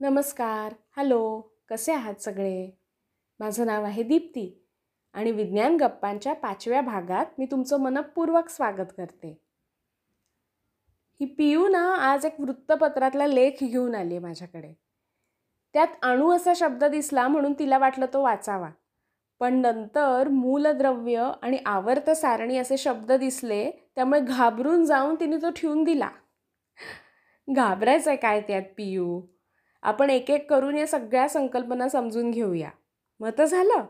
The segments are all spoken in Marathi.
नमस्कार. हॅलो कसे आहात सगळे? माझं नाव आहे दीप्ती आणि विज्ञान गप्पांच्या पाचव्या भागात मी तुमचं मनपूर्वक स्वागत करते. ही पियू ना आज एक वृत्तपत्रातला लेख घेऊन आली आहे माझ्याकडे. त्यात अणू असा शब्द दिसला म्हणून तिला वाटलं तो वाचावा. पण नंतर मूलद्रव्य आणि आवर्त सारणी असे शब्द दिसले त्यामुळे घाबरून जाऊन तिने तो ठेवून दिला. घाबरायचं आहे काय त्यात पियू? आपण एक एक करून या सगळ्या संकल्पना समजून घेऊया. मग तर झालं.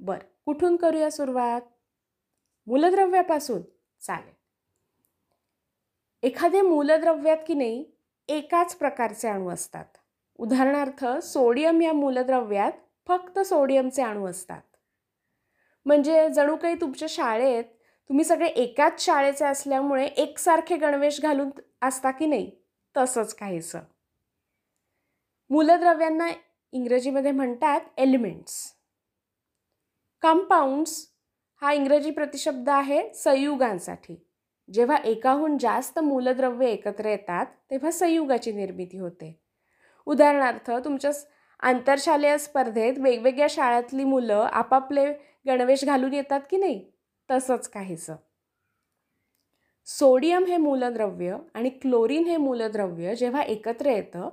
बरं कुठून करूया सुरुवात? मूलद्रव्यापासून. चालेल. एखाद्या मूलद्रव्यात की नाही एकाच प्रकारचे अणू असतात. उदाहरणार्थ सोडियम या मूलद्रव्यात फक्त सोडियमचे अणू असतात. म्हणजे जणू काही तुमच्या शाळेत तुम्ही सगळे एकाच शाळेचे असल्यामुळे एकसारखे गणवेश घालून असता की नाही तसंच काहीसं. मूलद्रव्यांना इंग्रजीमध्ये म्हणतात एलिमेंट्स. कंपाऊंड्स हा इंग्रजी प्रतिशब्द आहे संयुगांसाठी. जेव्हा एकाहून जास्त मूलद्रव्य एकत्र येतात तेव्हा संयुगाची निर्मिती होते. उदाहरणार्थ तुमच्या आंतरशालेय स्पर्धेत वेगवेगळ्या शाळेतली मुलं आपापले गणवेश घालून येतात की नाही? तसंच काहीसं. सोडियम हे मूलद्रव्य आणि क्लोरीन हे मूलद्रव्य जेव्हा एकत्र येतं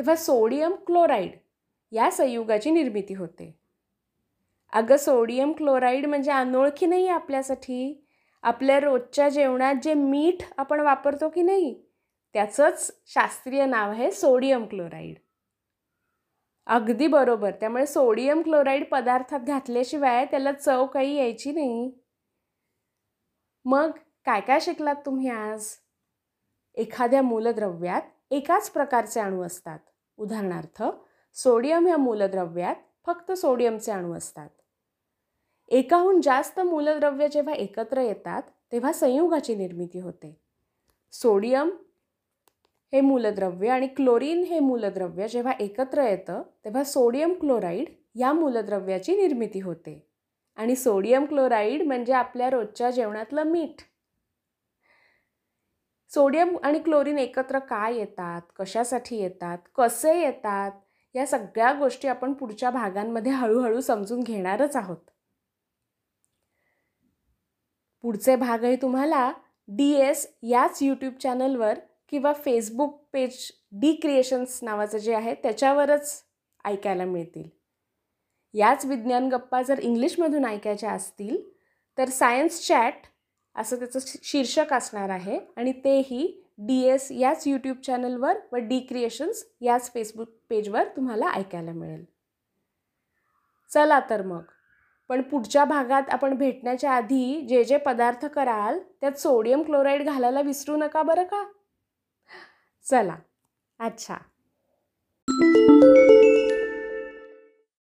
तेव्हा सोडियम क्लोराईड या संयुगाची निर्मिती होते. अगं सोडियम क्लोराईड म्हणजे अनोळखी नाही आहे आपल्यासाठी. आपल्या रोजच्या जेवणात जे मीठ आपण वापरतो की नाही त्याचंच शास्त्रीय नाव आहे सोडियम क्लोराईड. अगदी बरोबर त्यामुळे सोडियम क्लोराईड पदार्थात घातल्याशिवाय त्याला चव काही यायची नाही. मग काय काय शिकलात तुम्ही आज? एखाद्या मूलद्रव्यात एकाच प्रकारचे अणू असतात. उदाहरणार्थ सोडियम या मूलद्रव्यात फक्त सोडियमचे अणू असतात. एकाहून जास्त मूलद्रव्य जेव्हा एकत्र येतात तेव्हा संयुगाची निर्मिती होते. सोडियम हे मूलद्रव्य आणि क्लोरीन हे मूलद्रव्य जेव्हा एकत्र येतं तेव्हा सोडियम क्लोराईड या मूलद्रव्याची निर्मिती होते. आणि सोडियम क्लोराईड म्हणजे आपल्या रोजच्या जेवणातलं मीठ. सोडियम आणि क्लोरीन एकत्र काय येतात? कशासाठी येतात? कसे येतात? या सगळ्या गोष्टी आपण पुढच्या भागांमध्ये हळूहळू समजून घेणारच आहोत. पुढचे भागही तुम्हाला डी एस याच यूट्यूब चॅनलवर किंवा फेसबुक पेज डी क्रिएशन्स नावाचं जे आहे त्याच्यावरच ऐकायला मिळतील. याच विज्ञान गप्पा जर इंग्लिशमधून ऐकायच्या असतील तर सायन्स चॅट असं त्याचं शीर्षक असणार आहे. आणि तेही डी एस याच यूट्यूब चॅनलवर व डी क्रिएशन्स याच फेसबुक पेजवर तुम्हाला ऐकायला मिळेल. चला तर मग. पण पुढच्या भागात आपण भेटण्याच्या आधी जे जे पदार्थ कराल त्यात सोडियम क्लोराईड घालायला विसरू नका बरं का? चला. अच्छा.